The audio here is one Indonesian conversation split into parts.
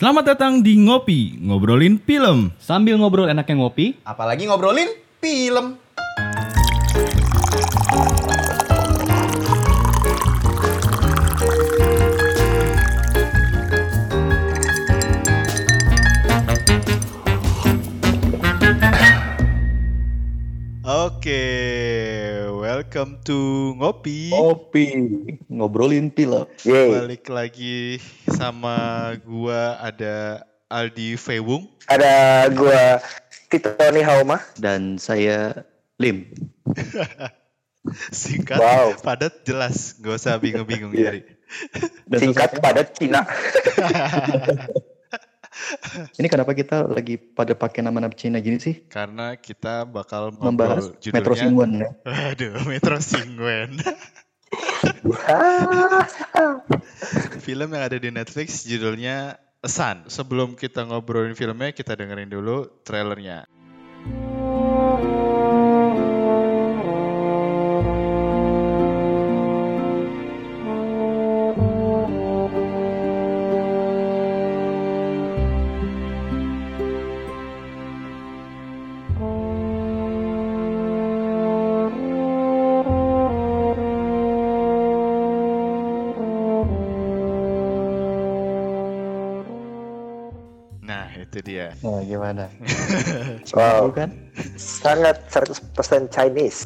Selamat datang di Ngopi, ngobrolin film. Sambil ngobrol enaknya ngopi, Apalagi ngobrolin film. Oke, welcome to Ngopi. Kopi ngobrolin film. Balik lagi sama gua ada Aldi Fewung. Ada gua Titoni Hauma. dan saya Lim. Singkat, Wow. padat, jelas. Gak usah bingung-bingung Iya. jadi. Dan Singkat padat Cina. Ini kenapa kita lagi pada pakai nama-nama Cina gini sih? Karena kita bakal Membahas ngobrol Metro judulnya. Singwen ya. Aduh, Metro Singwen. Film yang ada di Netflix judulnya Sun. Sebelum kita ngobrolin filmnya, kita dengerin dulu trailernya. Gimana? Wow. Bukan? Sangat 100% Chinese.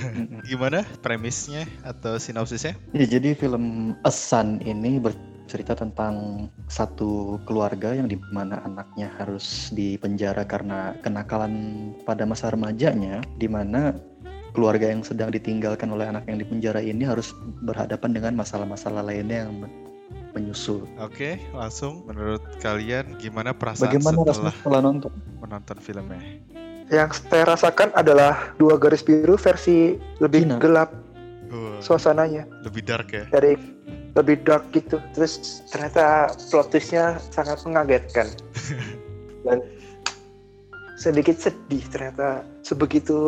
Gimana premisnya atau sinopsisnya? Ya, jadi film A Sun ini bercerita tentang satu keluarga yang di mana anaknya harus dipenjara karena kenakalan pada masa remajanya, di mana keluarga yang sedang ditinggalkan oleh anak yang dipenjara ini harus berhadapan dengan masalah-masalah lainnya yang menyusul. Oke, langsung menurut kalian gimana perasaan Bagaimana rasanya setelah setelah nonton? menonton filmnya? Yang saya rasakan adalah dua garis biru versi lebih Cina. gelap Wah, suasananya. lebih dark ya. Dari lebih dark gitu. Terus ternyata plot twistnya sangat mengagetkan. Dan sedikit sedih ternyata sebegitu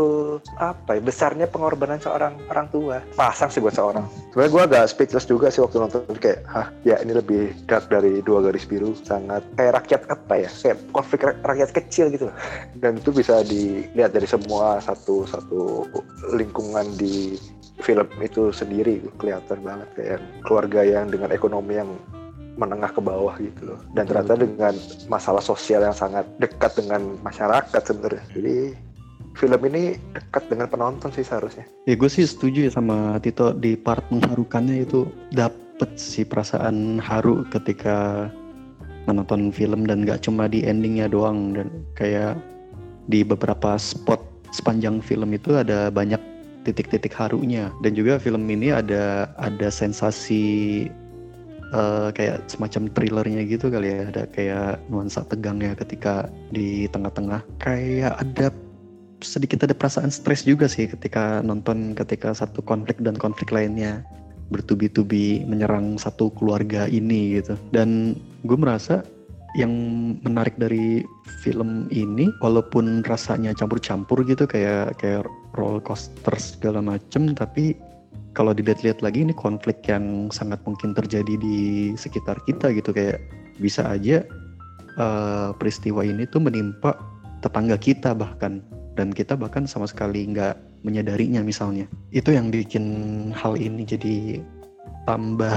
apa ya besarnya pengorbanan seorang orang tua. Pasang sih buat seorang. Sebenarnya gue agak speechless juga sih waktu nonton kayak hah ya ini lebih dark dari dua garis biru sangat kayak rakyat apa ya kayak konflik rak- rakyat kecil gitu. Dan itu bisa dilihat dari semua satu satu lingkungan di film itu sendiri kelihatan banget kayak keluarga yang dengan ekonomi yang menengah ke bawah gitu loh. Dan ternyata dengan masalah sosial yang sangat dekat dengan masyarakat sebenarnya. Jadi film ini dekat dengan penonton sih seharusnya. Ya gue sih setuju ya sama Tito di part mengharukannya itu dapet sih perasaan haru ketika menonton film dan gak cuma di endingnya doang dan kayak di beberapa spot sepanjang film itu ada banyak titik-titik harunya. Dan juga film ini ada ada sensasi eh, kayak semacam thrillernya gitu kali ya. Ada kayak nuansa tegangnya ketika di tengah-tengah. Kayak ada sedikit ada perasaan stres juga sih ketika nonton ketika satu konflik dan konflik lainnya bertubi-tubi menyerang satu keluarga ini gitu. Dan gue merasa yang menarik dari film ini walaupun rasanya campur-campur gitu kayak kayak roller coaster segala macem tapi kalau dilihat-lihat lagi ini konflik yang sangat mungkin terjadi di sekitar kita gitu. Kayak bisa aja eh, peristiwa ini tuh menimpa tetangga kita bahkan dan kita bahkan sama sekali nggak menyadarinya misalnya. Itu yang bikin hal ini jadi tambah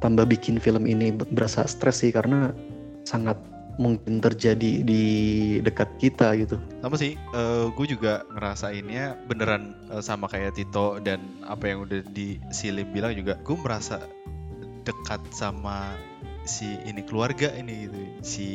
tambah bikin film ini berasa stres sih karena sangat mungkin terjadi di dekat kita gitu. Sama sih, gue juga ngerasainnya beneran eh, sama kayak Tito dan apa yang udah di Silim bilang juga, gue merasa dekat sama si ini keluarga ini gitu, si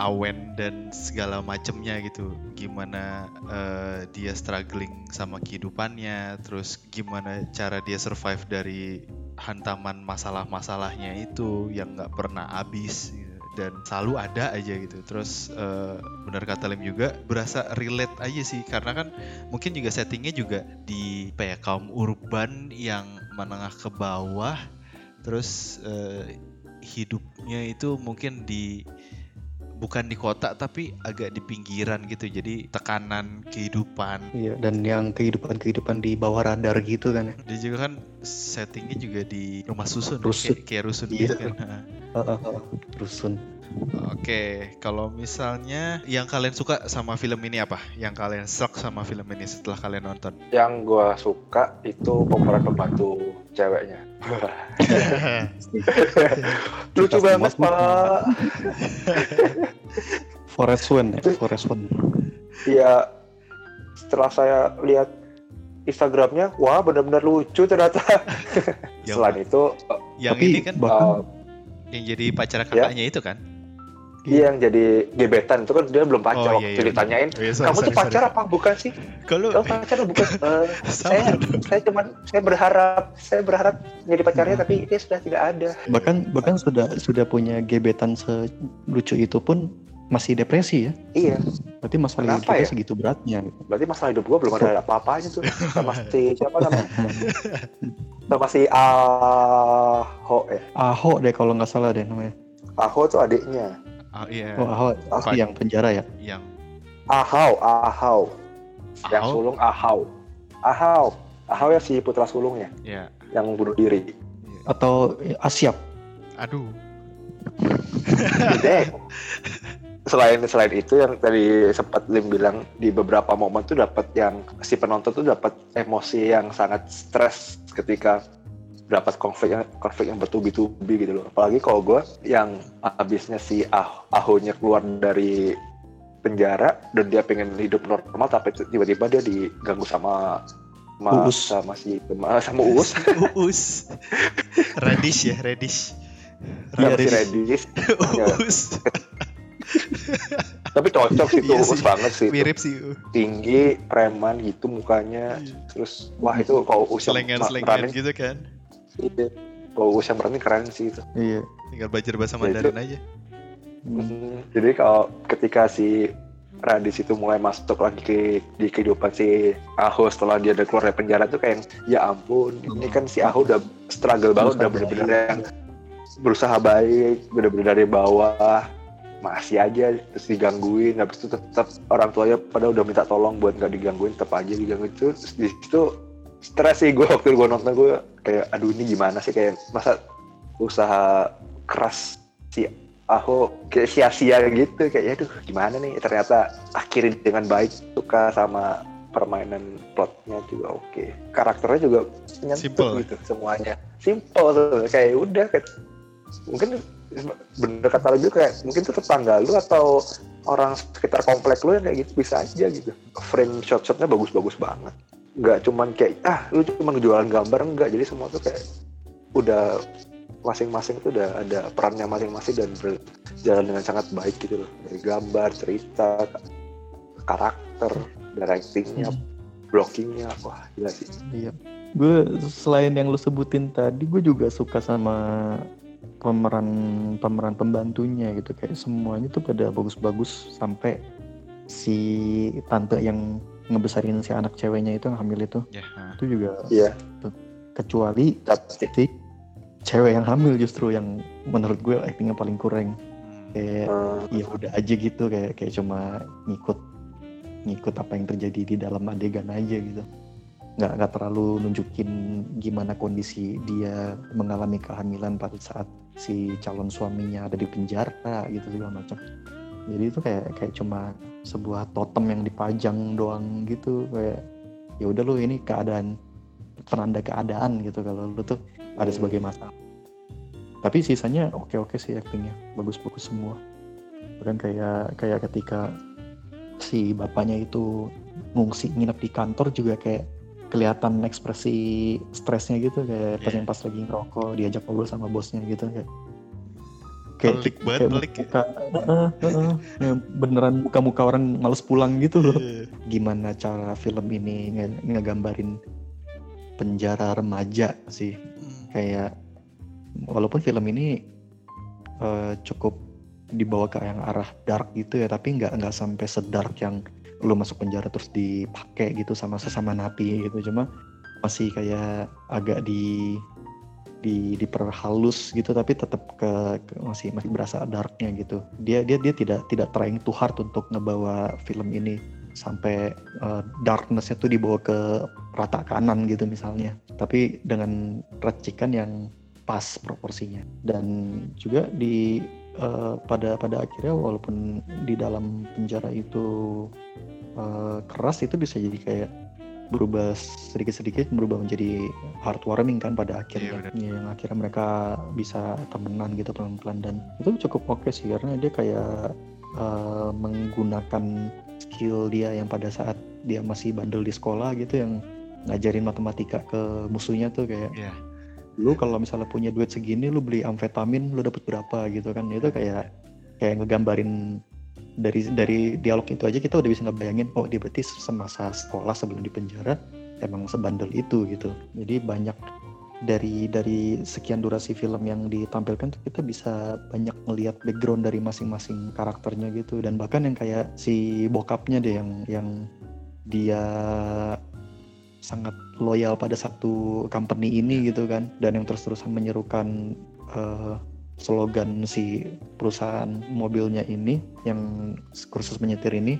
Awen dan segala macemnya gitu, gimana eh, dia struggling sama kehidupannya, terus gimana cara dia survive dari hantaman masalah-masalahnya itu yang nggak pernah habis gitu. dan selalu ada aja gitu. Terus eh, benar kata Lem juga berasa relate aja sih. Karena kan mungkin juga settingnya juga di apa ya kaum urban yang menengah ke bawah. Terus eh, hidupnya itu mungkin di bukan di kota tapi agak di pinggiran gitu jadi tekanan kehidupan Iya, dan yang kehidupan-kehidupan di bawah radar gitu kan ya. dia juga kan settingnya juga di rumah susun Rusun. kayak, kayak rusun Iya. gitu kan Ha. Heeh, heeh. Rusun. Oke, kalau misalnya yang kalian suka sama film ini apa? Yang kalian shock sama film ini setelah kalian nonton? Yang gua suka itu pemeran pembantu ceweknya. Lucu banget pak. Forest One ya, Forest One. Iya. Setelah saya lihat Instagramnya, wah benar-benar lucu ternyata. Yang, Selain itu, yang Tapi ini kan bahkan uh, yang jadi pacar Ya. kakaknya itu kan? Dia yang jadi gebetan itu kan dia belum pacar. Oh, Waktu iya, iya, ditanyain, Oh, iya, sorry, kamu tuh sorry, pacar sorry. apa bukan sih? Kalau Kamu pacar atau bukan? Eh, saya, dong. saya cuman saya berharap, saya berharap jadi pacarnya tapi dia sudah tidak ada. bahkan bahkan sudah sudah punya gebetan selucu itu pun masih depresi ya. Iya, Berarti masalah Kenapa hidupnya ya? segitu beratnya. berarti masalah hidup gua belum ada apa-apanya tuh sama si siapa namanya? Sama si Aho ya. Ahok deh kalau nggak salah deh namanya. Aho tuh adiknya. Ah, iya, Oh Ahok. yang penjara ya. yang Ahau, Ahau. Yang sulung Ahau. Ahau. Ahau ya si putra sulungnya ya. yang bunuh diri. Atau eh, Asyap. Aduh, Gede. selain selain itu yang tadi sempat Lim bilang di beberapa momen tuh dapat yang si penonton tuh dapat emosi yang sangat stres ketika dapat konflik yang konflik yang bertubi-tubi gitu loh. Apalagi kalau gue yang habisnya si ah ahonya keluar dari penjara dan dia pengen hidup normal tapi tiba-tiba dia diganggu sama sama, Uus. sama si sama Uus Uus. Radish ya, Radish. sama si Radish. Redis Ya. Uus. tapi cocok sih tuh Iya sih. banget sih. Mirip sih. tinggi preman gitu mukanya terus wah itu kalau usia Selengan-selengan gitu kan. Iya. kalau usia berani keren sih itu Iya. Tinggal belajar bahasa Ya, itu- Mandarin aja. Hmm. Hmm, jadi kalau ketika si Radis itu mulai masuk lagi ke di kehidupan si Aho setelah dia udah keluar dari penjara tuh kayak ya ampun ini kan si Aho udah struggle banget udah bener-bener yang berusaha baik bener-bener dari bawah masih aja terus digangguin habis itu tetap orang tuanya pada udah minta tolong buat nggak digangguin tetap aja digangguin itu terus di situ stres sih gue waktu gue nonton gue kayak aduh ini gimana sih? Kayak masa usaha keras si Aho kayak sia-sia gitu. Kayak ya aduh gimana nih? Ternyata akhirnya dengan baik suka sama permainan plotnya juga oke. Karakternya juga nyentuh Simple. gitu semuanya. Simple tuh kayak udah kayak mungkin bener kata lu juga kayak mungkin tuh tetangga lu atau orang sekitar komplek lu yang kayak gitu bisa aja gitu. Frame shot-shotnya bagus-bagus banget nggak cuman kayak ah lu cuma jualan gambar. Enggak jadi semua tuh kayak udah masing-masing tuh udah ada perannya masing-masing dan berjalan dengan sangat baik gitu loh. Dari gambar cerita karakter directingnya blockingnya wah gila sih. Iya. Gue selain yang lu sebutin tadi, gue juga suka sama pemeran pemeran pembantunya gitu. Kayak semuanya tuh pada bagus-bagus sampai si tante yang ngebesarin si anak ceweknya itu yang hamil itu Ya. ah. itu juga iya kecuali tapi si cewek yang hamil justru yang menurut gue actingnya paling kurang Hmm. kayak eh, ya udah aja gitu kayak kayak cuma ngikut ngikut apa yang terjadi di dalam adegan aja gitu nggak nggak terlalu nunjukin gimana kondisi dia mengalami kehamilan pada saat si calon suaminya ada di penjara gitu segala macam jadi itu kayak kayak cuma sebuah totem yang dipajang doang gitu. Kayak ya udah lu ini keadaan penanda keadaan gitu. Kalau lu tuh ada sebagai masalah. Tapi sisanya oke oke sih actingnya bagus bagus semua. Bahkan kayak kayak ketika si bapaknya itu ngungsi nginep di kantor juga kayak kelihatan ekspresi stresnya gitu. Kayak pas Iya. yang pas lagi ngerokok diajak ngobrol sama bosnya gitu. Kayak kayak Pelik banget, kayak pelik ya. Ya, beneran muka-muka orang males pulang gitu loh Iya. gimana cara film ini nge- ngegambarin penjara remaja sih Hmm. kayak walaupun film ini eh, cukup dibawa ke yang arah dark gitu ya tapi nggak nggak sampai sedark yang lu masuk penjara terus dipakai gitu sama sesama napi gitu cuma masih kayak agak di di diperhalus gitu tapi tetap ke, ke masih masih berasa darknya gitu. Dia dia dia tidak tidak trying too hard untuk ngebawa film ini sampai uh, darknessnya tuh dibawa ke rata kanan gitu misalnya. Tapi dengan racikan yang pas proporsinya. Dan juga di uh, pada pada akhirnya walaupun di dalam penjara itu uh, keras itu bisa jadi kayak berubah sedikit-sedikit berubah menjadi heartwarming kan pada akhirnya. Iya, ya, yang akhirnya mereka bisa temenan gitu pelan-pelan. Dan itu cukup oke sih karena dia kayak uh, menggunakan skill dia yang pada saat dia masih bandel di sekolah gitu yang ngajarin matematika ke musuhnya tuh kayak Iya. lu kalau misalnya punya duit segini lu beli amfetamin lu dapet berapa? gitu kan. Itu kayak kayak ngegambarin dari dari dialog itu aja kita udah bisa ngebayangin oh dia berarti semasa sekolah sebelum di penjara emang sebandel itu gitu. Jadi banyak dari dari sekian durasi film yang ditampilkan tuh kita bisa banyak melihat background dari masing-masing karakternya gitu. Dan bahkan yang kayak si bokapnya deh yang yang dia sangat loyal pada satu company ini gitu kan. Dan yang terus-terusan menyerukan eh, slogan si perusahaan mobilnya ini yang kursus menyetir ini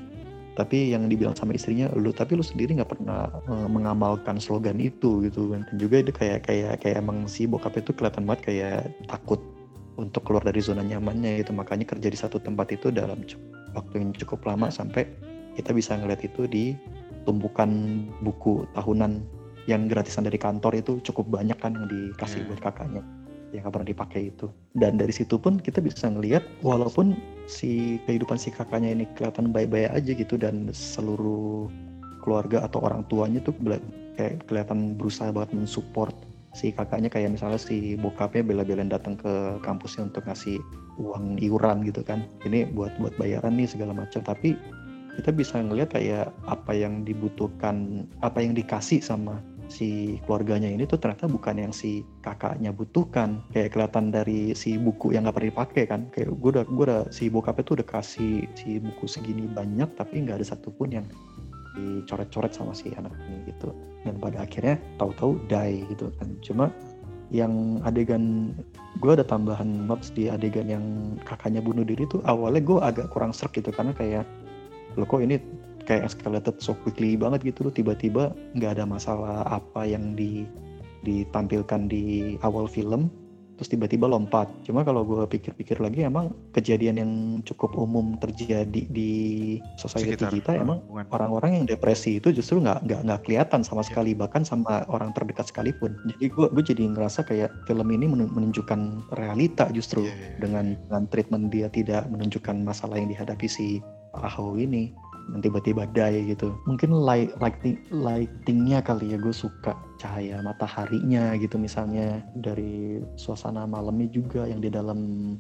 tapi yang dibilang sama istrinya lu tapi lu sendiri nggak pernah eh, mengamalkan slogan itu gitu kan. Dan juga itu kayak kayak kayak emang si bokap itu kelihatan banget kayak takut untuk keluar dari zona nyamannya gitu. Makanya kerja di satu tempat itu dalam waktu yang cukup lama sampai kita bisa ngeliat itu di tumpukan buku tahunan yang gratisan dari kantor itu cukup banyak kan yang dikasih Iya. buat kakaknya yang nggak pernah dipakai itu. Dan dari situ pun kita bisa ngelihat walaupun si kehidupan si kakaknya ini kelihatan baik-baik aja gitu dan seluruh keluarga atau orang tuanya tuh kayak kelihatan berusaha banget mensupport si kakaknya. Kayak misalnya si bokapnya bela-belain datang ke kampusnya untuk ngasih uang iuran gitu kan. Ini buat buat bayaran nih segala macam. Tapi kita bisa ngelihat kayak apa yang dibutuhkan apa yang dikasih sama si keluarganya ini tuh ternyata bukan yang si kakaknya butuhkan. Kayak kelihatan dari si buku yang nggak pernah dipakai kan. Kayak gue udah gue udah si bokapnya tuh udah kasih si buku segini banyak tapi nggak ada satupun yang dicoret-coret sama si anak ini gitu. Dan pada akhirnya tahu-tahu die gitu kan. Cuma yang adegan gue ada tambahan notes di adegan yang kakaknya bunuh diri tuh awalnya gue agak kurang serk gitu. Karena kayak lo kok ini kayak escalated so quickly banget gitu loh. Tiba-tiba nggak ada masalah apa yang di ditampilkan di awal film terus tiba-tiba lompat. Cuma kalau gue pikir-pikir lagi emang kejadian yang cukup umum terjadi di society Sekitar kita emang lingkungan. orang-orang yang depresi itu justru nggak nggak nggak kelihatan sama sekali bahkan sama orang terdekat sekalipun. Jadi gue gue jadi ngerasa kayak film ini men- menunjukkan realita justru Iya, iya, iya. dengan dengan treatment dia tidak menunjukkan masalah yang dihadapi si Aho ini dan tiba-tiba die gitu. Mungkin light lighting lightingnya kali ya gue suka cahaya mataharinya gitu misalnya. Dari suasana malamnya juga yang di dalam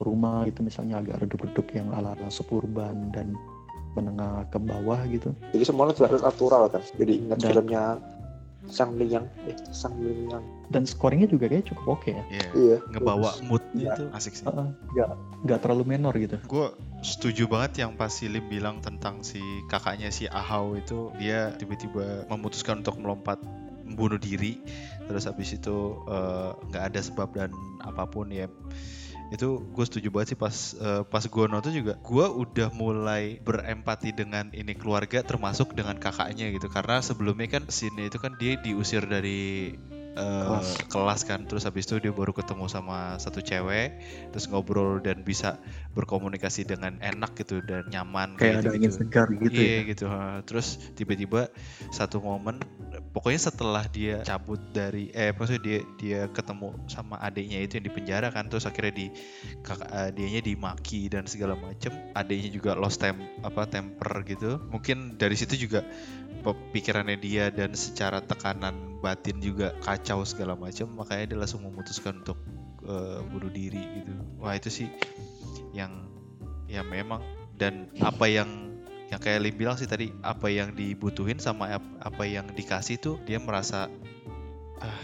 rumah gitu misalnya agak redup-redup yang ala-ala suburban dan menengah ke bawah gitu. Jadi semuanya sudah natural kan. Jadi ingat Dan- filmnya Sang Liang, eh Sang Liang. dan scoringnya juga kayak cukup oke ya Iya. Iya. Ngebawa bagus. moodnya Iya. itu asik sih. Heeh, nggak nggak terlalu menor gitu Gue setuju banget yang pas si Lim bilang tentang si kakaknya si Ahau itu dia tiba-tiba memutuskan untuk melompat membunuh diri terus habis itu eh, nggak ada sebab dan apa pun ya itu gue setuju banget sih pas eh, pas gue nonton juga. Gue udah mulai berempati dengan ini keluarga termasuk dengan kakaknya gitu. Karena sebelumnya kan scene itu kan dia diusir dari eh, Kelas. kelas kan terus habis itu dia baru ketemu sama satu cewek terus ngobrol dan bisa berkomunikasi dengan enak gitu dan nyaman kayak ada angin gitu. segar gitu Iya ya gitu. Terus tiba-tiba satu momen pokoknya setelah dia cabut dari eh maksudnya dia dia ketemu sama adiknya itu yang di penjara kan terus akhirnya di kakak eh, dianya dimaki dan segala macem adiknya juga lost tem apa temper gitu mungkin dari situ juga pikirannya dia dan secara tekanan batin juga kacau segala macam makanya dia langsung memutuskan untuk eh, bunuh diri gitu. Wah itu sih yang ya memang. Dan apa yang yang kayak Lim bilang sih tadi apa yang dibutuhin sama ap- apa yang dikasih tuh dia merasa ah,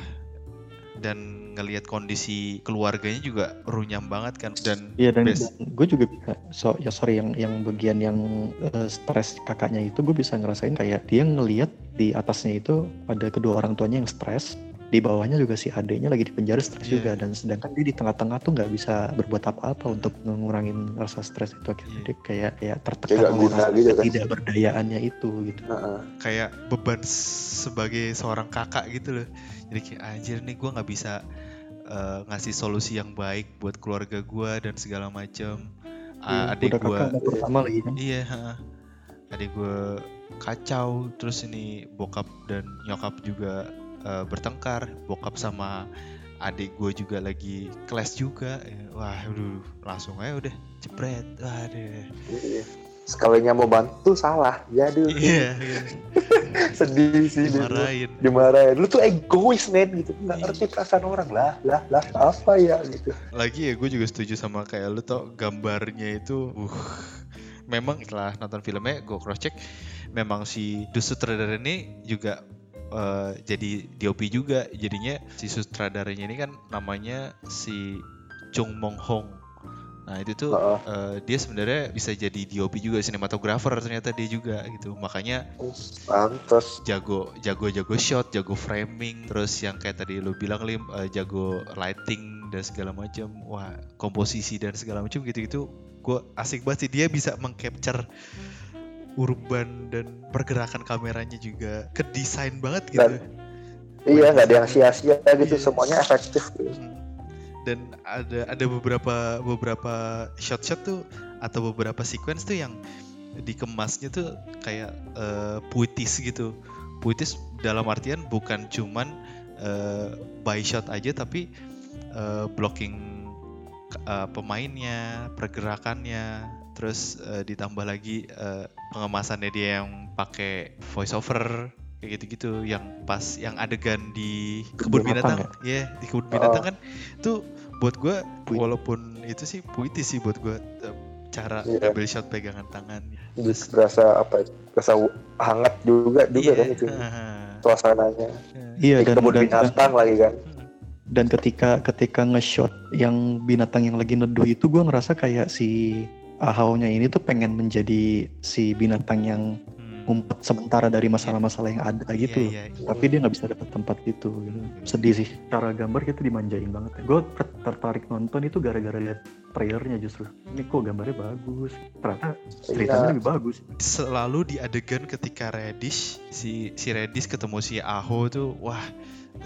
dan ngelihat kondisi keluarganya juga runyam banget kan dan Iya dan, best- gue juga bisa so ya sorry yang yang bagian yang eh, stres kakaknya itu gue bisa ngerasain kayak dia ngelihat di atasnya itu ada kedua orang tuanya yang stres di bawahnya juga si adeknya lagi di penjara stres Iya. juga dan sedangkan dia di tengah-tengah tuh nggak bisa berbuat apa-apa untuk ngurangin rasa stres itu akhirnya dia kayak kayak Kayak tertekan oleh rasa gitu kan. tidak berdayaannya itu gitu Heeh. kayak beban sebagai seorang kakak gitu loh jadi kayak anjir nih gue nggak bisa eh, ngasih solusi yang baik buat keluarga gue dan segala macam Iya, adik gue kan. Iya ha. adik gue kacau terus ini bokap dan nyokap juga eh, bertengkar. Bokap sama adik gue juga lagi kelas juga. Wah aduh langsung aja udah jebret. Waduh. Iya. Sekalinya mau bantu salah. Jadi iya iya. sedih sih dia tuh. dimarahin dimarahin. Lu tuh egois men gitu. Nggak Iya. ngerti perasaan orang lah, lah, lah apa ya gitu. lagi ya gue juga setuju sama kayak lu tau gambarnya itu uh memang setelah nonton filmnya gue cross check memang si sutradara ini juga eh, jadi DOP juga jadinya si sutradaranya ini kan namanya si Chung Mong Hong nah itu tuh Heeh. eh, dia sebenarnya bisa jadi DOP juga sinematografer ternyata dia juga gitu makanya Pantes. jago jago jago shot jago framing terus yang kayak tadi lu bilang lim eh, jago lighting dan segala macam wah komposisi dan segala macam gitu gitu gue asik banget sih dia bisa mengcapture urban dan pergerakan kameranya juga ke desain banget gitu Dan- Iya nggak ada yang sia-sia gitu. Iya. Semuanya efektif. Gitu. Hmm. Dan ada ada beberapa beberapa shot-shot tuh atau beberapa sequence tuh yang dikemasnya tuh kayak eh, puitis gitu. Puitis dalam artian bukan cuman eh, by shot aja tapi eh, blocking eh, pemainnya pergerakannya terus eh, ditambah lagi eh, pengemasannya dia yang pakai voice over kayak gitu-gitu yang pas yang adegan di kebun Binatang binatang ya di kebun binatang Oh. kan itu buat gue walaupun itu sih puitis sih buat gue cara Iya. ambil shot pegangan tangan Jadi berasa apa? ya, Berasa hangat juga juga Iya. kan itu suasananya. iya Di dan, kebun dan, binatang lagi kan. dan ketika ketika nge-shot yang binatang yang lagi neduh itu gue ngerasa kayak si Ahau-nya ini tuh pengen menjadi si binatang yang ngumpet sementara dari masalah-masalah yang ada gitu loh. Iya, iya, iya. tapi dia nggak bisa dapat tempat itu gitu. sedih sih cara gambar kita dimanjain banget gue tertarik nonton itu gara-gara lihat trailernya justru ini kok gambarnya bagus ternyata ceritanya Iya. lebih bagus selalu di adegan ketika Radish si si Radish ketemu si Aho tuh wah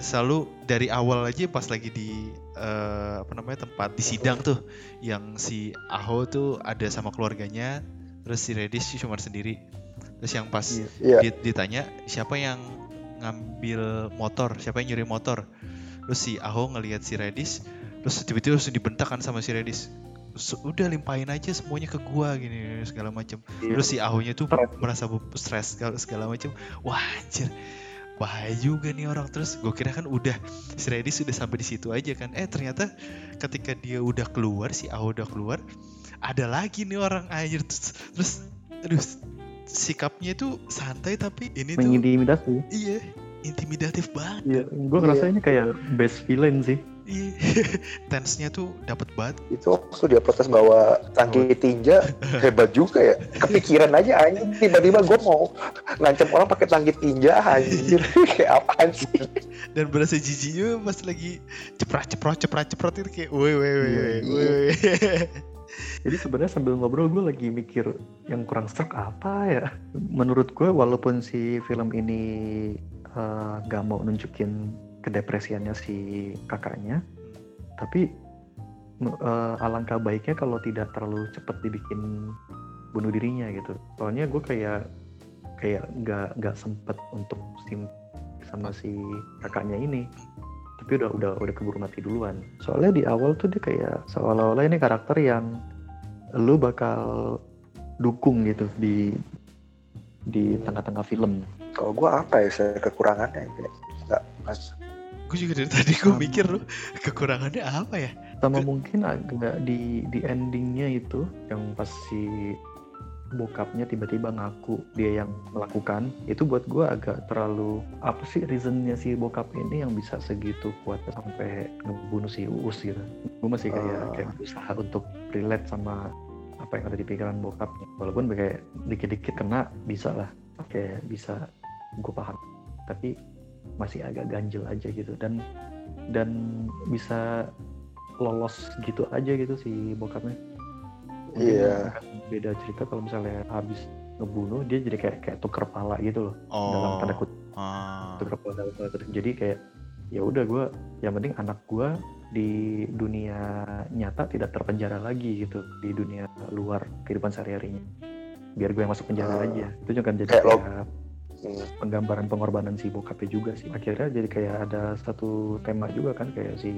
selalu dari awal aja pas lagi di eh, apa namanya tempat di sidang tuh yang si Aho tuh ada sama keluarganya terus si Radish cuma sendiri terus yang pas Iya. Iya. di- ditanya siapa yang ngambil motor? Siapa yang nyuri motor? Terus si Aho ngelihat si Radish terus tiba-tiba langsung dibentak kan sama si Radish "Su- udah limpahin aja semuanya ke gua gini segala macam Iya. terus si Ahonya tuh merasa stres segala, segala macam wah anjir. Bahaya juga nih orang. Terus gue kira kan udah si Radish sudah sampai di situ aja kan. Eh ternyata ketika dia udah keluar si Aho udah keluar ada lagi nih orang anjir. Terus, terus aduh sikapnya tuh santai tapi ini tuh mengintimidasi iya intimidatif banget Iya, gue ngerasa ini kayak best villain sih. iya tensnya tuh dapat banget Itu waktu dia protes bawa tangki tinja hebat juga ya. Kepikiran aja anjing tiba-tiba gue mau ngancam orang pakai tangki tinja anjir. Kayak apaan sih? dan berasa jijiknya pas lagi ceprat ceprot ceprat ceprot itu kayak woi woi woi Iya, woi, iya. woi Jadi sebenarnya sambil ngobrol gue lagi mikir yang kurang serak apa ya. Menurut gue walaupun si film ini eh, nggak mau nunjukin kedepresiannya si kakaknya, tapi eh, alangkah baiknya kalau tidak terlalu cepat dibikin bunuh dirinya gitu. Soalnya gue kayak kayak nggak nggak sempet untuk sim sama si kakaknya ini tapi udah udah udah keburu mati duluan. Soalnya di awal tuh dia kayak seolah-olah ini karakter yang lu bakal dukung gitu di di tengah-tengah film. Kalau gue apa ya saya kekurangannya nggak nggak gue juga dari tadi gue mikir loh kekurangannya apa ya? Sama mungkin agak di di endingnya itu yang pas si bokapnya tiba-tiba ngaku dia yang melakukan itu buat gua agak terlalu apa sih reasonnya si bokap ini yang bisa segitu kuat sampai ngebunuh si Uus gitu. Gue masih kayak Ah. kayak berusaha untuk relate sama apa yang ada di pikiran bokapnya. Walaupun kayak dikit-dikit kena bisa lah. Kayak bisa. Gue paham. Tapi masih agak ganjel aja gitu. Dan dan bisa lolos gitu aja gitu si bokapnya Mungkin Iya. akan beda cerita kalau misalnya habis ngebunuh dia jadi kayak kayak tuker pala gitu loh Oh. dalam tanda kutip Ah. tuker pala dalam tanda kutip jadi kayak ya udah gue yang penting anak gue di dunia nyata tidak terpenjara lagi gitu di dunia luar kehidupan sehari-harinya biar gue yang masuk penjara Ah. aja itu juga kan jadi Kayak kayak Hmm. penggambaran pengorbanan si bokapnya juga sih akhirnya jadi kayak ada satu tema juga kan kayak si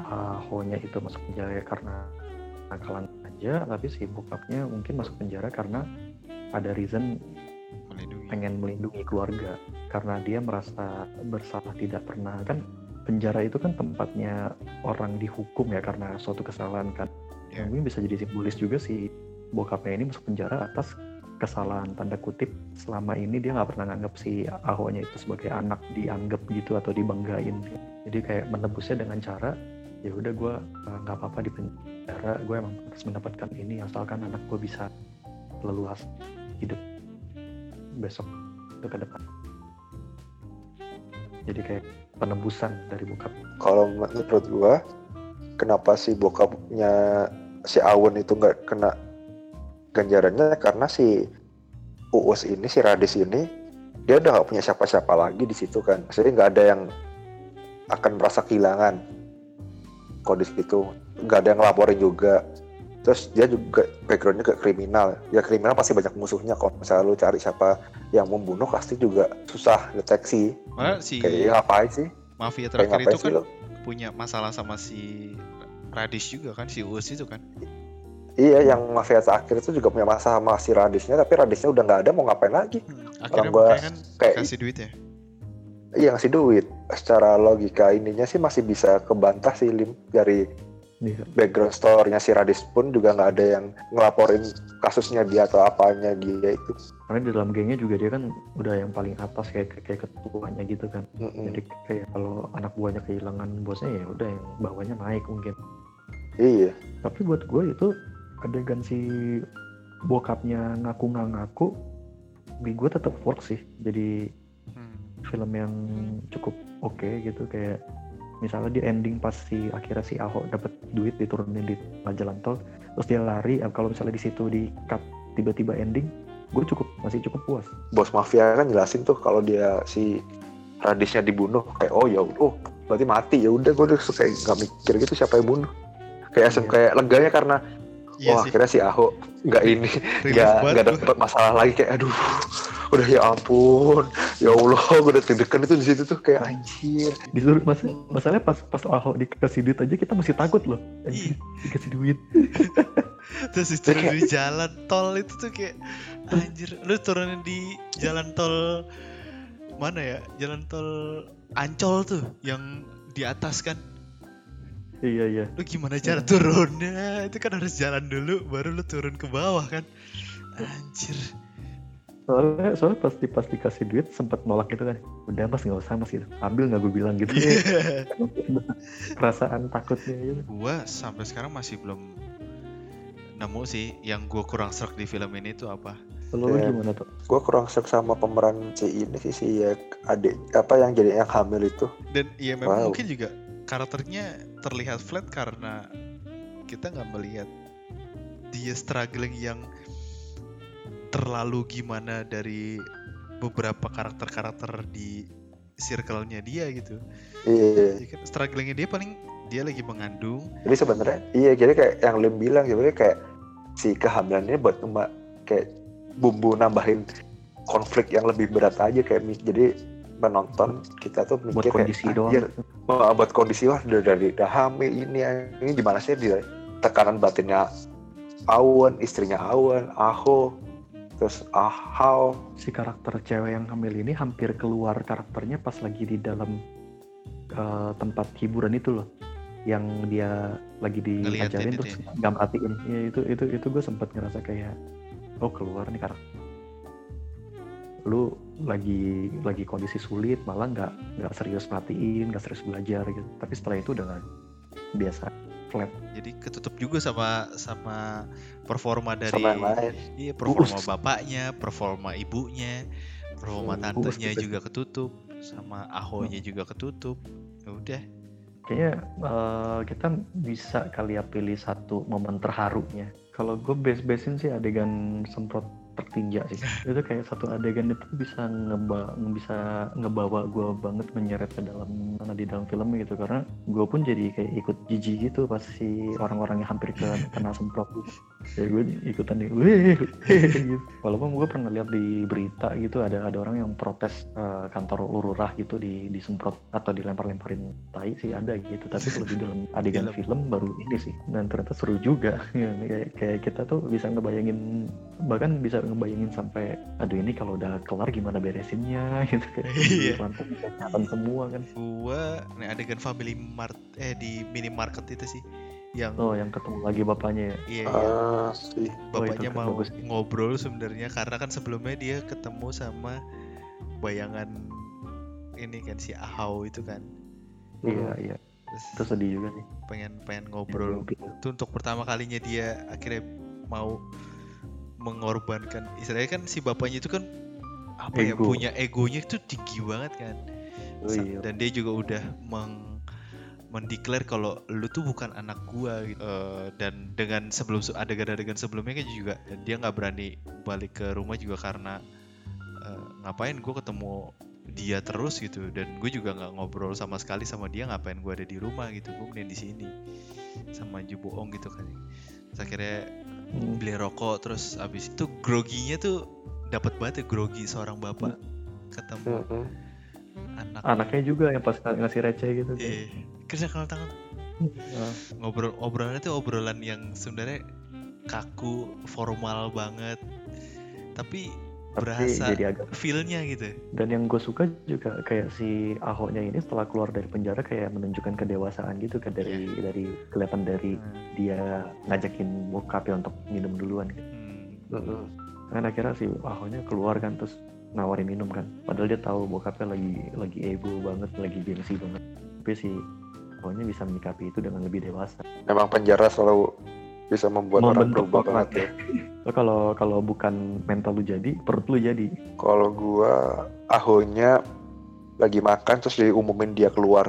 Ahonya itu masuk penjara karena nakalan aja tapi si bokapnya mungkin masuk penjara karena ada reason Melindungi. pengen melindungi keluarga karena dia merasa bersalah tidak pernah kan penjara itu kan tempatnya orang dihukum ya karena suatu kesalahan kan Ya. mungkin bisa jadi simbolis juga si bokapnya ini masuk penjara atas kesalahan tanda kutip selama ini dia nggak pernah nganggap si Ahonya itu sebagai anak dianggap gitu atau dibanggain jadi kayak menebusnya dengan cara ya udah gue nggak apa-apa di penjara gue emang harus mendapatkan ini asalkan anak gue bisa leluas hidup besok itu ke depan. Jadi kayak penebusan dari bokap. Kalau menurut gua, kenapa si bokapnya si Awen itu nggak kena ganjarannya? Karena si Uus ini si Radis ini dia udah gak punya siapa-siapa lagi di situ kan. Jadi nggak ada yang akan merasa kehilangan kalau di situ nggak ada yang ngelaporin juga. Terus dia juga backgroundnya ke kriminal. Ya kriminal pasti banyak musuhnya kalau misalnya lu cari siapa yang membunuh pasti juga susah deteksi. Malah si Kayak ngapain sih? mafia Kayak terakhir itu kan lo? punya masalah sama si Radish juga kan si Uus itu kan. Iya, yang mafia terakhir itu juga punya masalah sama si Radisnya, tapi Radisnya udah nggak ada, mau ngapain lagi? Akhirnya gua kan kayak- kasih duit ya. Iya ngasih duit. Secara logika ininya sih masih bisa kebantah sih Lim dari. Background story-nya si Radis pun juga nggak ada yang ngelaporin kasusnya dia atau apanya dia itu. karena di dalam gengnya juga dia kan udah yang paling atas kayak kayak ketuanya gitu kan Mm-mm. jadi kayak kalau anak buahnya kehilangan bosnya ya udah yang bawahnya naik mungkin Iya. tapi buat gue itu adegan si bokapnya ngaku nggak ngaku di gue tetap work sih jadi Hmm. film yang cukup oke gitu kayak misalnya di ending pas si akhirnya si Ahok dapat duit diturunin di jalan tol terus dia lari eh, kalau misalnya di situ di cut tiba-tiba ending gue cukup masih cukup puas Bos mafia kan jelasin tuh kalau dia si Radisnya dibunuh kayak oh ya udah, oh berarti mati ya udah gue udah kayak nggak mikir gitu siapa yang bunuh. Kayak asem Iya. kayak leganya karena Iya wah sih. akhirnya si Ahok nggak ini nggak nggak gua. dapet masalah lagi kayak aduh udah ya ampun ya Allah gue udah deg-degan itu di situ tuh kayak anjir disuruh mas masalahnya pas pas Ahok dikasih duit aja kita masih takut loh Anjir, dikasih duit Terus diturunin di jalan tol itu tuh kayak anjir, lu turunin di jalan tol mana ya? Jalan tol Ancol tuh yang di atas kan. iya iya Lu gimana cara turunnya? Itu kan harus jalan dulu baru lu turun ke bawah kan. Anjir. Soalnya soalnya pas di pas dikasih duit sempat nolak gitu kan udah mas nggak usah mas gitu ambil nggak gue bilang gitu Iya. perasaan takutnya gitu gua sampai sekarang masih belum nemu sih yang gua kurang serak di film ini tuh apa. lo Iya. gimana tuh gue kurang suka sama pemeran si ini sih si ya, adik apa yang jadi yang hamil itu Dan iya memang Wow. mungkin juga karakternya terlihat flat karena kita nggak melihat dia struggling yang terlalu gimana dari beberapa karakter-karakter di circle-nya dia gitu. iya Jadi kan strugglingnya dia paling dia lagi mengandung. jadi sebenarnya iya jadi kayak yang Lim bilang sebenarnya kayak si kehamilannya buat cuma kayak bumbu nambahin konflik yang lebih berat aja kayak mi- jadi menonton kita tuh buat mikir kayak kondisi doang "Anjir, Wah, buat kondisi wah udah dari udah hamil ini ini gimana sih dia tekanan batinnya Awan istrinya Awan Aho terus Ahau si karakter cewek yang hamil ini hampir keluar karakternya pas lagi di dalam eh, tempat hiburan itu loh. Yang dia lagi diajarin terus ya. nggak merhatiin ya itu itu itu gue sempat ngerasa kayak oh keluar nih karakter. Lu lagi lagi kondisi sulit malah nggak nggak serius merhatiin nggak serius belajar gitu. Tapi setelah itu udah biasa flat Jadi ketutup juga sama sama performa dari sama lain iya performa Uus. bapaknya, performa ibunya, performa Uus tantenya juga. juga ketutup. sama ahonya juga ketutup Ya udah Kayaknya eh, kita bisa kali ya pilih satu momen terharunya. Kalau gue base-basein sih adegan semprot tertinja sih. itu kayak satu adegan itu bisa ngeba bisa ngebawa gue banget menyeret ke dalam mana di dalam film gitu karena gue pun jadi kayak ikut jijik gitu pas si orang-orang yang hampir ke kena semprot gitu. Ya gue ikutan nih, weh, weh, gitu. Walaupun gue pernah lihat di berita gitu ada ada orang yang protes eh, kantor lurah gitu di disemprot atau dilempar-lemparin tai sih ada gitu. Tapi kalau di dalam adegan Film. baru ini sih dan ternyata seru juga. Ya, kayak, kayak kita tuh bisa ngebayangin bahkan bisa ngebayangin sampai aduh ini kalau udah kelar gimana beresinnya gitu kayak Iya. lantai semua kan. gua nih adegan family mart eh di minimarket itu sih yang Oh yang ketemu lagi bapaknya ya. iya iya. Ah, sih. bapaknya itu kan mau bagus. ngobrol sebenarnya karena kan sebelumnya dia ketemu sama bayangan ini kan si Ahau itu kan Iya iya. terus Itu sedih juga sih. pengen pengen ngobrol itu untuk pertama kalinya dia akhirnya mau mengorbankan istilahnya kan si bapaknya itu kan apa ya Ego. punya egonya itu tinggi banget kan Oh, iya. dan dia juga udah meng mendeklar kalau lu tuh bukan anak gua gitu. Eh, dan dengan sebelum adegan-adegan sebelumnya kan juga dia nggak berani balik ke rumah juga karena eh, ngapain gua ketemu dia terus gitu dan gue juga nggak ngobrol sama sekali sama dia ngapain gua ada di rumah gitu gue mending di sini sama Ju Boong gitu kan terus akhirnya Hmm. beli rokok terus abis itu groginya tuh dapat banget ya grogi seorang bapak ketemu Mm-mm. anak Anaknya juga yang pas ngasih receh gitu kan. Kerja kalau tangan ngobrol obrolannya tuh obrolan yang sebenarnya kaku formal banget. Tapi tapi berasa jadi agak feelnya gitu. Dan yang gue suka juga kayak si Ahoknya ini setelah keluar dari penjara kayak menunjukkan kedewasaan gitu kan dari dari kelihatan dari dia ngajakin bokapnya untuk minum duluan gitu. Hmm, Mm-mm. kan akhirnya si Ahoknya keluar kan terus nawarin minum kan. Padahal dia tahu bokapnya lagi lagi ego banget lagi gengsi banget. Tapi si Ahoknya bisa menyikapi itu dengan lebih dewasa Emang penjara selalu bisa membuat orang Membentuk berubah orang banget ya. Lo kalau kalau bukan mental lu jadi perut lu jadi Kalau gua ahonya lagi makan terus diumumin dia keluar.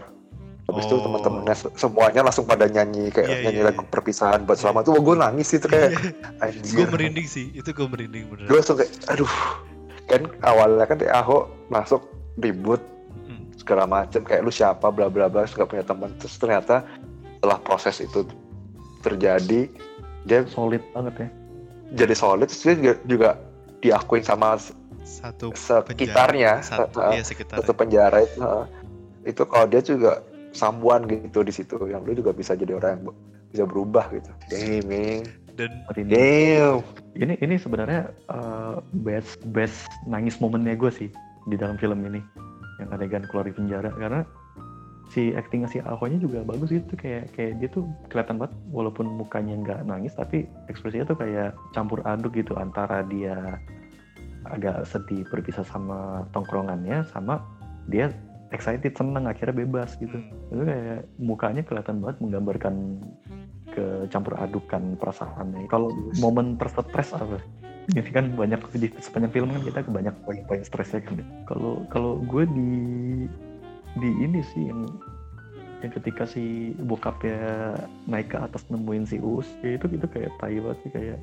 Habis itu Oh. teman-temannya se- semuanya langsung pada nyanyi kayak Iya, nyanyi iya, lagu iya. perpisahan buat selamat tuh gue nangis itu kayak anjir. gue merinding sih itu gue merinding bener Gue langsung kayak aduh. Kan awalnya kan si Aho masuk ribut. Segala macem kayak lu siapa bla bla bla nggak punya teman terus ternyata setelah proses itu terjadi dia solid banget ya. jadi solid terus dia juga, juga diakuin sama satu sekitarnya. penjara, satu uh, iya sekitar satu penjara itu uh, itu kalau dia juga sambuan gitu di situ yang lu juga bisa jadi orang yang bisa berubah gitu. Damn man. dan damn. Ini ini sebenarnya uh, best best nangis momennya gue sih di dalam film ini yang adegan keluar dari penjara karena si actingnya si Ahonya juga bagus gitu kayak kayak dia tuh kelihatan banget walaupun mukanya nggak nangis tapi ekspresinya tuh kayak campur aduk gitu antara dia agak sedih berpisah sama tongkrongannya sama dia excited seneng akhirnya bebas gitu hmm, itu kayak mukanya kelihatan banget menggambarkan ke campur adukan perasaannya. Kalau momen terstres apa? Ini kan banyak di sepanjang film kan kita banyak poin-poin stresnya kan. Kalau kalau gue di di ini sih yang yang ketika si bokapnya naik ke atas nemuin si Uus ya itu itu kayak tai banget sih kayak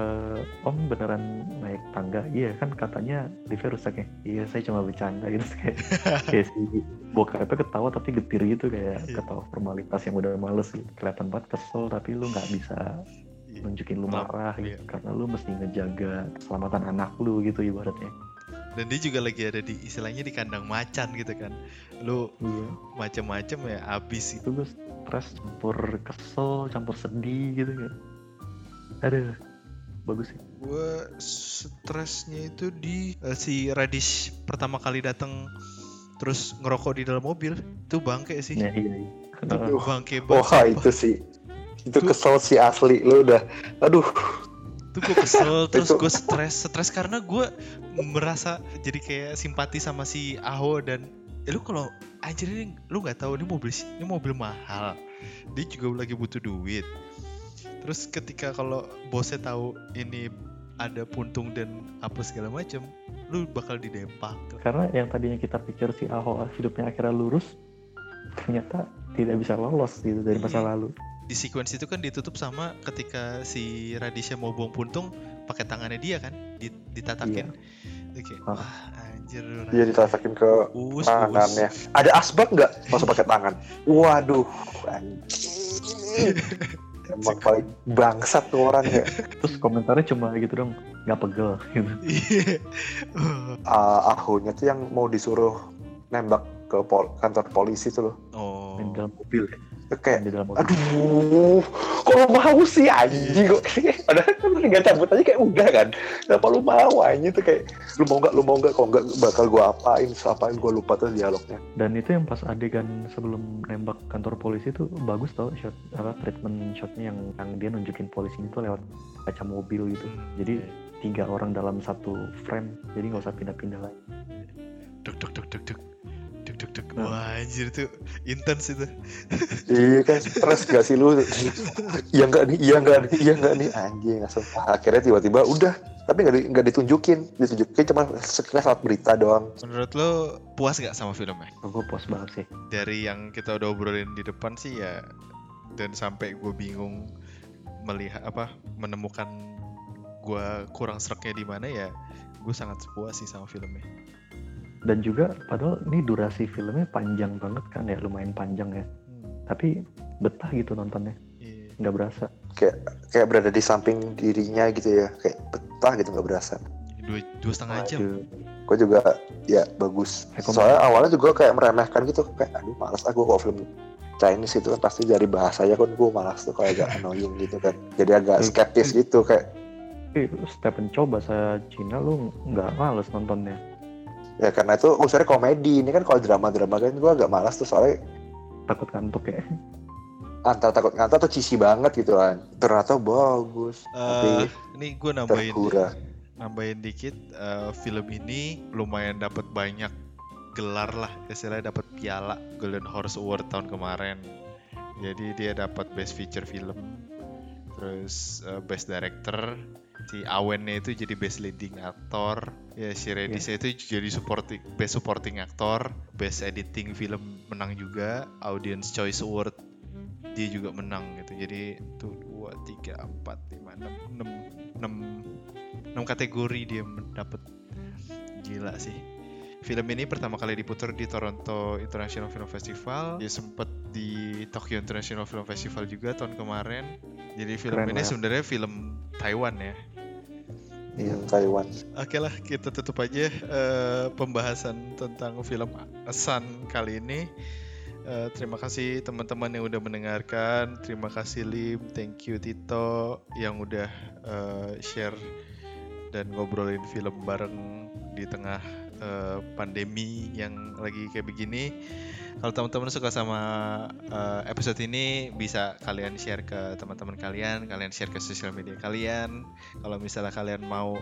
eh, om beneran naik tangga iya kan katanya liftnya rusak ya iya saya cuma bercanda gitu kayak kayak si bokapnya ketawa tapi getir gitu kayak Iya. ketawa formalitas yang udah males gitu. kelihatan banget kesel tapi lu nggak bisa iya. Nunjukin lu marah iya. gitu karena lu mesti ngejaga keselamatan anak lu gitu ibaratnya. Dan dia juga lagi ada di istilahnya di kandang macan gitu kan. Lu iya. macem-macem ya abis itu gue stres campur kesel campur sedih gitu kayak aduh bagus sih. Gue stresnya itu di eh, si Radish pertama kali datang terus ngerokok di dalam mobil. Itu bangke sih. Ya iya iya. Bangke banget. wah itu sih itu Tuh. kesel sih asli lu udah aduh tuh gue kesel terus Itu- gue stres stres karena gue merasa jadi kayak simpati sama si Aho dan ya lu kalau anjir ini lu nggak tahu ini mobil ini mobil mahal dia juga lagi butuh duit terus ketika kalau bosnya tahu ini ada puntung dan apa segala macam lu bakal didempak Karena yang tadinya kita pikir si Ahok hidupnya akhirnya lurus, ternyata tidak bisa lolos gitu dari masa Iya. lalu. Di sequence itu kan ditutup sama ketika si Radisha mau buang puntung pakai tangannya dia kan di- ditatakin Itu kayak, Ah. wah anjir Dia ditatakin ke us, tangannya. Ada asbak nggak? Masuk pakai tangan. Waduh. Emang paling bangsat tuh orang ya. Terus komentarnya cuma gitu dong, nggak pegel gitu. Iya. Ah, Ahonya tuh yang mau disuruh nembak ke pol- kantor polisi tuh loh. oh dalam mobil ya. Itu Kayak di dalam mobil. Aduh, kok lu mau sih anjing kok padahal kan lu tinggal cabut aja kayak udah kan kenapa lu mau anjing tuh kayak lu mau nggak lu mau nggak kalau nggak bakal gua apain apain gua lupa tuh dialognya Dan itu yang pas adegan sebelum nembak kantor polisi itu bagus tau shot apa treatment shotnya yang yang dia nunjukin polisi itu lewat kaca mobil gitu. Hmm, Jadi iya. tiga orang dalam satu frame, jadi nggak usah pindah-pindah lagi. duk duk duk duk duk duk duk duk Nah. wah anjir tuh intens itu. Iya kan stres gak sih lu? Iya nggak nih iya nggak nih iya nggak nih. Anjing akhirnya tiba-tiba udah tapi nggak di- nggak ditunjukin. Ditunjukin cuma sekilas saat berita doang. Menurut lo puas gak sama filmnya? Oh, gue puas banget sih. dari yang kita udah obrolin di depan sih ya dan sampai gue bingung melihat apa menemukan gue kurang sereknya di mana ya gue sangat puas sih sama filmnya Dan juga padahal ini durasi filmnya panjang banget kan ya, lumayan panjang ya. Tapi betah gitu nontonnya, Iya. nggak berasa. kayak kayak berada di samping dirinya gitu ya kayak betah gitu nggak berasa dua dua setengah jam Waduh. gue juga ya bagus soalnya awalnya juga kayak meremehkan gitu kayak aduh malas aku kalau film Chinese itu kan pasti dari bahasanya kan gue malas tuh kayak agak annoying gitu kan jadi agak Hmm. skeptis gitu kayak Tapi setiap mencoba saya Cina lu nggak males nontonnya. Ya karena itu unsurnya komedi. Ini kan kalau drama-drama kan gue agak malas tuh soalnya Takut kantuk ya. antara takut ngantuk atau cheesy banget gitu kan. Ternyata bagus. Tapi ini gue nambahin terhura nambahin dikit. Eh, film ini lumayan dapat banyak gelar lah. Istilahnya dapat piala Golden Horse Award tahun kemarin. Jadi dia dapat best feature film. Terus eh, best director si Awennya itu jadi best leading actor. Ya si Redisha itu jadi supporting best supporting actor best editing film menang juga audience choice award dia juga menang gitu. Jadi tuh dua tiga empat lima enam enam enam enam kategori dia mendapat. Gila sih. Film ini pertama kali diputar di Toronto International Film Festival. Dia sempat di Tokyo International Film Festival juga tahun kemarin. Jadi film Keren ini sebenarnya film Taiwan ya Iya. Hmm, Taiwan Oke lah, kita tutup aja eh, pembahasan tentang film Sun kali ini. Eh, terima kasih teman-teman yang udah mendengarkan. Terima kasih Lim, thank you Tito yang udah eh, share dan ngobrolin film bareng di tengah eh, pandemi yang lagi kayak begini. Kalau teman-teman suka sama eh, episode ini bisa kalian share ke teman-teman kalian, kalian share ke sosial media kalian. Kalau misalnya kalian mau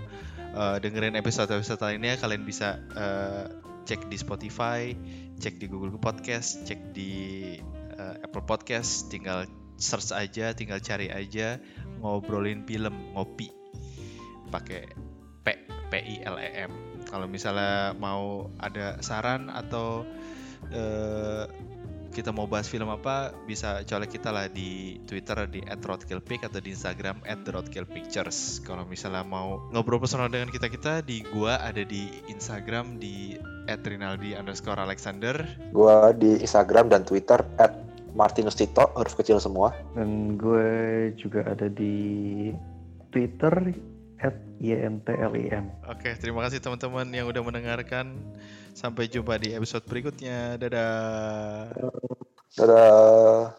uh, dengerin episode-episode lainnya kalian bisa uh, cek di Spotify, cek di Google Podcast, cek di uh, Apple Podcast, tinggal search aja, tinggal cari aja ngobrolin film ngopi pakai P P I L E M. Kalau misalnya mau ada saran atau uh, kita mau bahas film apa bisa colek kita lah di Twitter di @roadkillpic atau di Instagram @roadkillpictures. Kalau misalnya mau ngobrol personal dengan kita kita di gua ada di Instagram di @rinaldi underscore Alexander. gue di Instagram dan Twitter at Martinus Tito huruf kecil semua Dan gue juga ada di Twitter at YNTLIM. Oke, terima kasih teman-teman yang udah mendengarkan. Sampai jumpa di episode berikutnya. Dadah. dadah